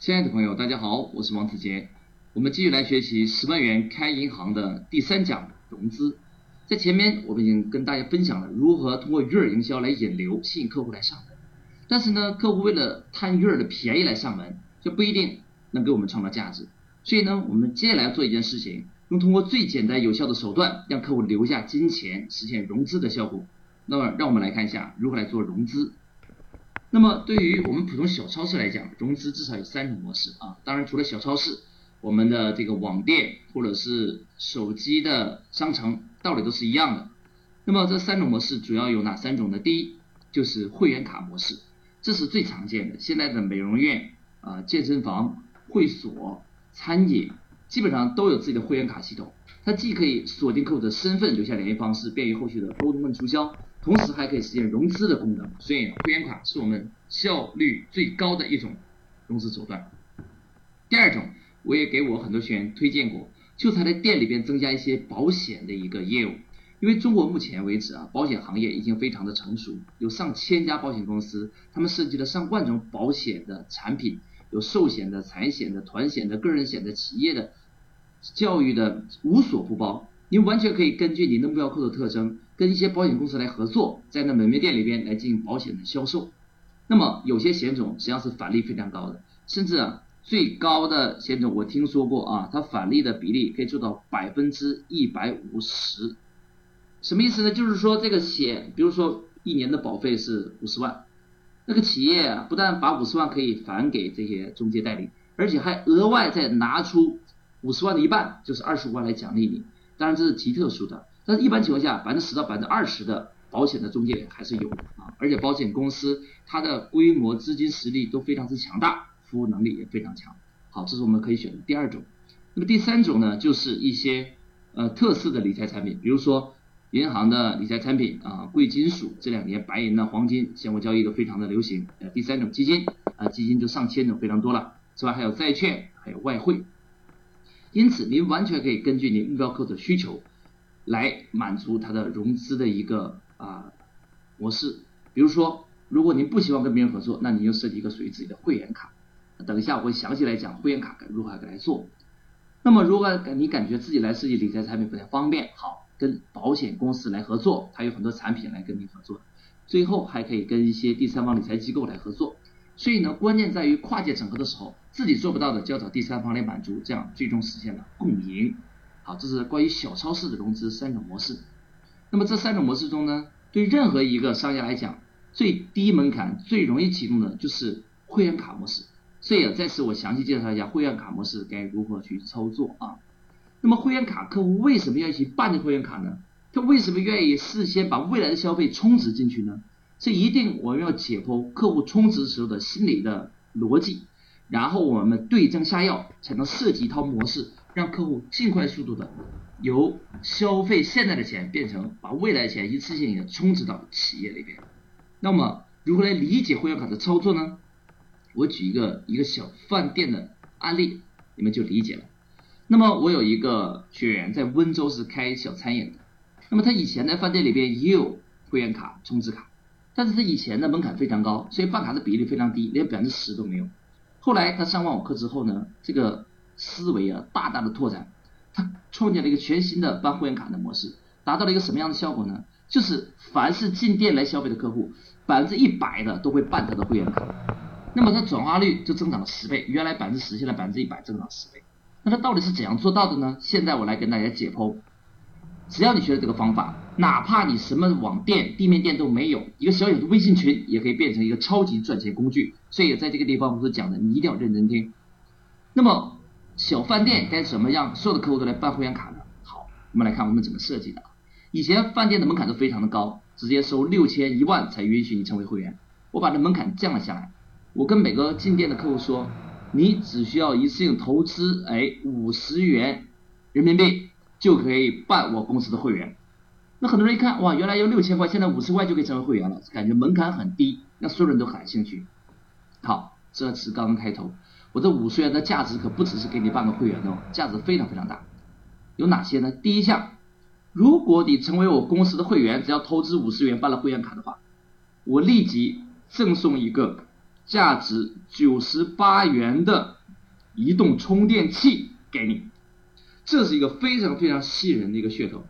亲爱的朋友，大家好，我是王子杰。我们继续来学习十万元开银行的第三讲融资。在前面我们已经跟大家分享了如何通过鱼饵营销来引流，吸引客户来上门。但是呢，客户为了贪鱼饵的便宜来上门，就不一定能给我们创造价值。所以呢，我们接下来要做一件事情，用通过最简单有效的手段，让客户留下金钱，实现融资的效果。那么，让我们来看一下如何来做融资。那么对于我们普通小超市来讲，融资至少有三种模式啊。当然，除了小超市，我们的这个网店或者是手机的商城，道理都是一样的。那么这三种模式主要有哪三种呢？第一就是会员卡模式，这是最常见的。现在的美容院啊、健身房、会所、餐饮基本上都有自己的会员卡系统，它既可以锁定客户的身份，留下联系方式，便于后续的沟通跟促销。同时还可以实现融资的功能，所以会员卡是我们效率最高的一种融资手段。第二种，我也给我很多学员推荐过，就他在店里边增加一些保险的一个业务。因为中国目前为止啊，保险行业已经非常的成熟，有上千家保险公司，他们设计了上万种保险的产品，有寿险的、财险的、团险的、个人险的、企业的、教育的，无所不包。您完全可以根据您的目标客户特征，跟一些保险公司来合作，在那门面店里边来进行保险的销售。那么有些险种实际上是返利非常高的，甚至最高的险种我听说过啊，它返利的比例可以做到百分之一百五十。什么意思呢？就是说这个险，比如说一年的保费是五十万，那个企业啊不但把五十万可以返给这些中介代理，而且还额外再拿出五十万的一半，就是二十五万来奖励你。当然这是极特殊的，但一般情况下，百分之十到百分之二十的保险的中介还是有的啊，而且保险公司它的规模、资金实力都非常之强大，服务能力也非常强。好，这是我们可以选的第二种。那么第三种呢，就是一些呃特色的理财产品，比如说银行的理财产品啊，贵金属这两年白银呢、黄金现货交易都非常的流行。呃，第三种基金啊，基金就上千种，非常多了。此外还有债券，还有外汇。因此，您完全可以根据您目标客户的需求，来满足他的融资的一个啊模式。比如说，如果您不希望跟别人合作，那您就设计一个属于自己的会员卡。等一下我会详细来讲会员卡该如何来做。那么，如果你感觉自己来设计理财产品不太方便，好，跟保险公司来合作，它有很多产品来跟您合作。最后还可以跟一些第三方理财机构来合作。所以呢，关键在于跨界整合的时候。自己做不到的，就要找第三方来满足，这样最终实现了共赢。啊，这是关于小超市的融资三种模式。那么这三种模式中呢，对任何一个商家来讲，最低门槛、最容易启动的就是会员卡模式。所以啊在此我详细介绍一下会员卡模式该如何去操作啊。那么会员卡客户为什么愿意去办这会员卡呢？他为什么愿意事先把未来的消费充值进去呢？这一定我们要解剖客户充值时候的心理的逻辑。然后我们对症下药，才能设计一套模式，让客户尽快速度的由消费现在的钱变成把未来钱一次性的充值到企业里边。那么如何来理解会员卡的操作呢？我举一个一个小饭店的案例，你们就理解了。那么我有一个学员在温州是开小餐饮的，那么他以前在饭店里边也有会员卡充值卡，但是他以前的门槛非常高，所以办卡的比例非常低，连百分之十都没有。后来他上完我课之后呢，这个思维啊大大的拓展，他创建了一个全新的办会员卡的模式，达到了一个什么样的效果呢？就是凡是进店来消费的客户，百分之一百的都会办他的会员卡，那么它转化率就增长了十倍，原来百分之十，现在百分之一百增长十倍。那他到底是怎样做到的呢？现在我来跟大家解剖。只要你学了这个方法，哪怕你什么网店、地面店都没有，一个小小的微信群也可以变成一个超级赚钱工具。所以在这个地方我所讲的，你一定要认真听。那么小饭店该怎么样，所有的客户都来办会员卡呢？好，我们来看我们怎么设计的。以前饭店的门槛都非常的高，直接收六千一万才允许你成为会员。我把这门槛降了下来，我跟每个进店的客户说，你只需要一次性投资哎五十元人民币。就可以办我公司的会员，那很多人一看，哇，原来要六千块，现在五十块就可以成为会员了，感觉门槛很低，那所有人都感兴趣。好，这是刚刚开头，我这五十元的价值可不只是给你办个会员哦，价值非常非常大。有哪些呢？第一项，如果你成为我公司的会员，只要投资五十元办了会员卡的话，我立即赠送一个价值九十八元的移动充电器给你。这是一个非常非常吸引人的一个噱头，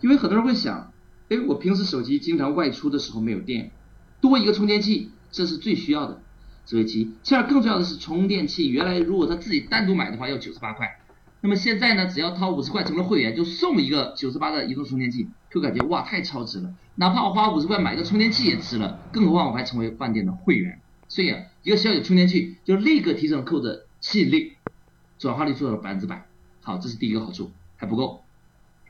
因为很多人会想，哎，我平时手机经常外出的时候没有电，多一个充电器，这是最需要的，这为其。其二，更重要的是充电器，原来如果他自己单独买的话要九十八块。那么现在呢，只要掏五十块成了会员，就送一个九十八的移动充电器，就感觉哇太超值了。哪怕我花五十块买个充电器也值了，更何况我还成为饭店的会员。所以啊，一个小小的充电器就立刻提升了客户的吸引力，转化率做到了百分之百。好，这是第一个好处，还不够。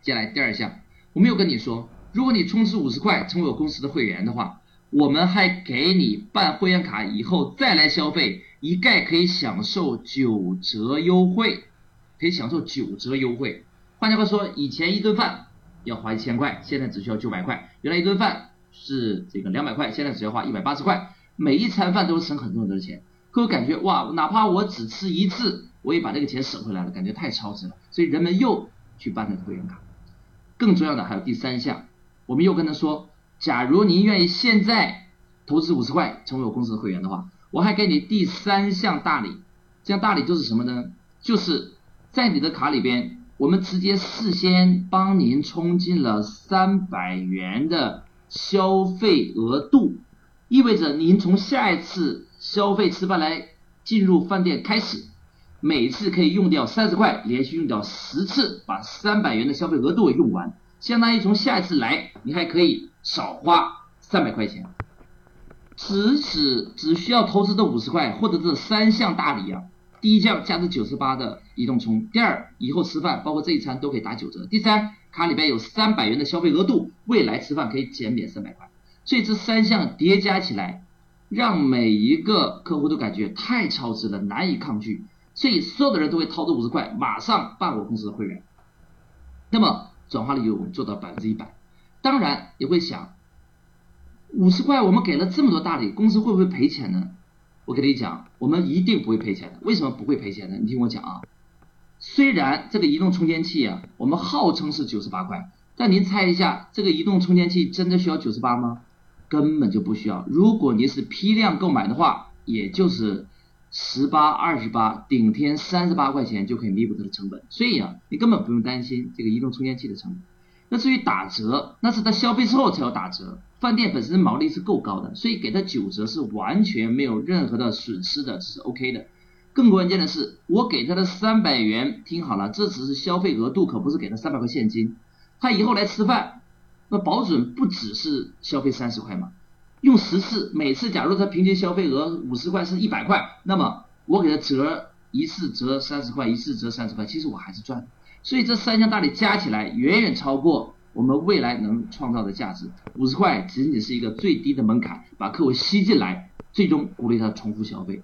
接下来第二项，我没有跟你说，如果你充值五十块成为我公司的会员的话，我们还给你办会员卡以后再来消费，一概可以享受九折优惠。可以享受九折优惠。换句话说，以前一顿饭要花一千块，现在只需要九百块。原来一顿饭是这个两百块，现在只要花一百八十块。每一餐饭都省很多很多钱，客户感觉哇，哪怕我只吃一次，我也把这个钱省回来了，感觉太超值了。所以人们又去办这个会员卡。更重要的还有第三项，我们又跟他说，假如您愿意现在投资五十块成为我公司的会员的话，我还给你第三项大礼。这样大礼就是什么呢？就是。在你的卡里边，我们直接事先帮您充进了三百元的消费额度，意味着您从下一次消费吃饭来进入饭店开始，每次可以用掉三十块，连续用掉十次，把三百元的消费额度用完，相当于从下一次来，你还可以少花三百块钱，只只只需要投资这五十块，获得这三项大礼啊。第一项价值九十八的移动充，第二以后吃饭包括这一餐都可以打九折，第三卡里边有三百元的消费额度，未来吃饭可以减免三百块，所以这三项叠加起来，让每一个客户都感觉太超值了，难以抗拒，所以所有的人都会掏这五十块，马上办我公司的会员，那么转化率就做到百分之一百，当然也会想，五十块我们给了这么多大礼，公司会不会赔钱呢？我跟你讲，我们一定不会赔钱的。为什么不会赔钱呢？你听我讲啊。虽然这个移动充电器啊，我们号称是九十八块，但您猜一下，这个移动充电器真的需要九十八吗？根本就不需要。如果您是批量购买的话，也就是十八、二十八，顶天三十八块钱就可以弥补它的成本。所以啊，你根本不用担心这个移动充电器的成本。那至于打折，那是他消费之后才有打折。饭店本身毛利是够高的，所以给他九折是完全没有任何的损失的，这是 OK 的。更关键的是，我给他的三百元，听好了，这只是消费额度，可不是给他三百块现金。他以后来吃饭，那保准不只是消费三十块嘛。用十次，每次假如他平均消费额五十块是一百块，那么我给他折一次折三十块，一次折三十块，其实我还是赚的。所以这三项大礼加起来远远超过我们未来能创造的价值。五十块仅仅是一个最低的门槛，把客户吸进来，最终鼓励他重复消费。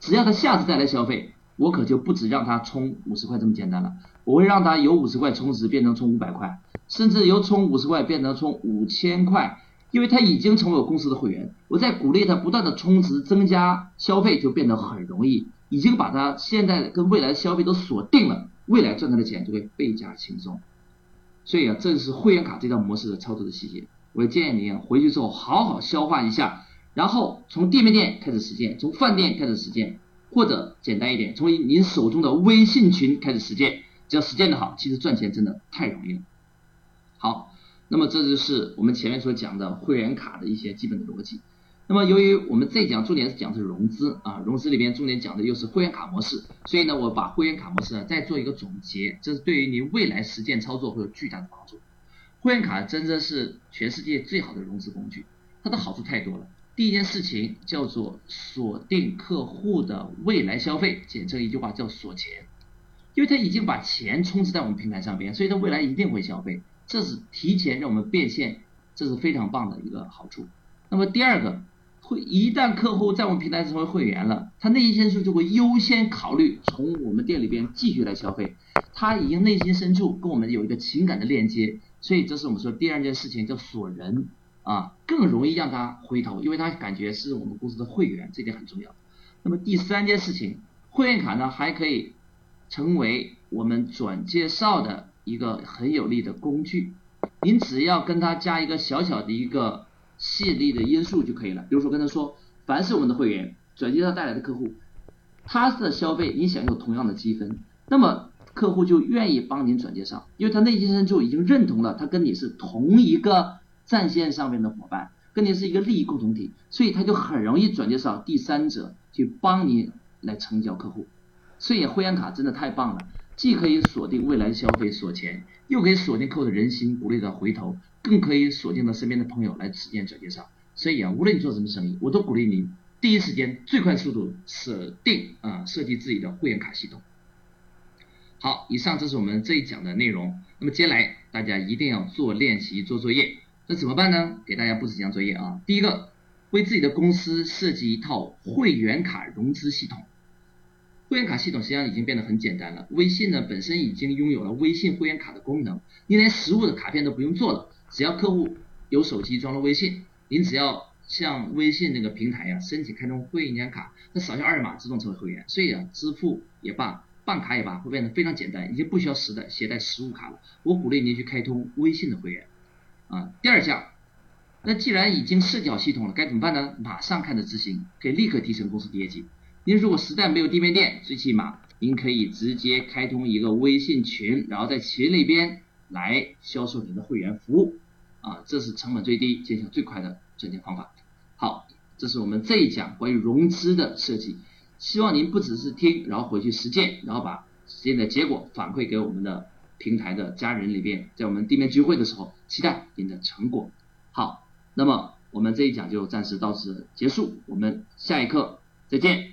只要他下次再来消费，我可就不止让他充五十块这么简单了，我会让他由五十块充值变成充五百块，甚至由充五十块变成充五千块，因为他已经成为我公司的会员。我在鼓励他不断的充值增加消费，就变得很容易，已经把他现在跟未来的消费都锁定了。未来赚他的钱就会倍加轻松，所以啊，这是会员卡这套模式的操作的细节。我建议您回去之后好好消化一下，然后从店面店开始实践，从饭店开始实践，或者简单一点，从您手中的微信群开始实践。只要实践的好，其实赚钱真的太容易了。好，那么这就是我们前面所讲的会员卡的一些基本的逻辑。那么，由于我们这讲重点是讲的是融资啊，融资里边重点讲的又是会员卡模式，所以呢，我把会员卡模式呢再做一个总结，这是对于您未来实践操作会有巨大的帮助。会员卡真的是全世界最好的融资工具，它的好处太多了。第一件事情叫做锁定客户的未来消费，简称一句话叫锁钱，因为他已经把钱充值在我们平台上边，所以他未来一定会消费，这是提前让我们变现，这是非常棒的一个好处。那么第二个。一旦客户在我们平台成为会员了，他内心深处就会优先考虑从我们店里边继续来消费。他已经内心深处跟我们有一个情感的链接，所以这是我们说第二件事情叫锁人啊，更容易让他回头，因为他感觉是我们公司的会员，这点很重要。那么第三件事情，会员卡呢还可以成为我们转介绍的一个很有力的工具。您只要跟他加一个小小的一个。吸引力的因素就可以了。比如说跟他说，凡是我们的会员转介绍带来的客户，他的消费你享有同样的积分，那么客户就愿意帮您转介绍，因为他内心深处已经认同了他跟你是同一个战线上面的伙伴，跟你是一个利益共同体，所以他就很容易转介绍第三者去帮你来成交客户。所以会员卡真的太棒了，既可以锁定未来消费锁钱，又可以锁定客户的人心，鼓励他回头，更可以锁定到身边的朋友来直接转介绍。所以啊，无论你做什么生意，我都鼓励你第一时间最快速度设定啊设计自己的会员卡系统。好，以上这是我们这一讲的内容。那么接下来大家一定要做练习做作业，那怎么办呢？给大家布置几项作业啊。第一个，为自己的公司设计一套会员卡融资系统。会员卡系统实际上已经变得很简单了。微信呢本身已经拥有了微信会员卡的功能，你连实物的卡片都不用做了，只要客户有手机装了微信，您只要向微信那个平台呀申请开通会员卡，那扫下二维码自动成为会员。所以啊，支付也罢，办卡也罢，会变得非常简单，已经不需要实的携带实物卡了。我鼓励您去开通微信的会员啊。第二项，那既然已经设计好系统了，该怎么办呢？马上开始执行，可以立刻提升公司的业绩。您如果实在没有地面店，最起码您可以直接开通一个微信群，然后在群里边来销售您的会员服务，啊，这是成本最低、见效最快的赚钱方法。好，这是我们这一讲关于融资的设计，希望您不只是听，然后回去实践，然后把实践的结果反馈给我们的平台的家人里边，在我们地面聚会的时候，期待您的成果。好，那么我们这一讲就暂时到此结束，我们下一课再见。